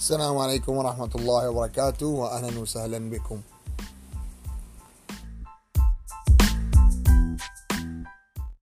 السلام عليكم ورحمة الله وبركاته وأهلا وسهلا بكم.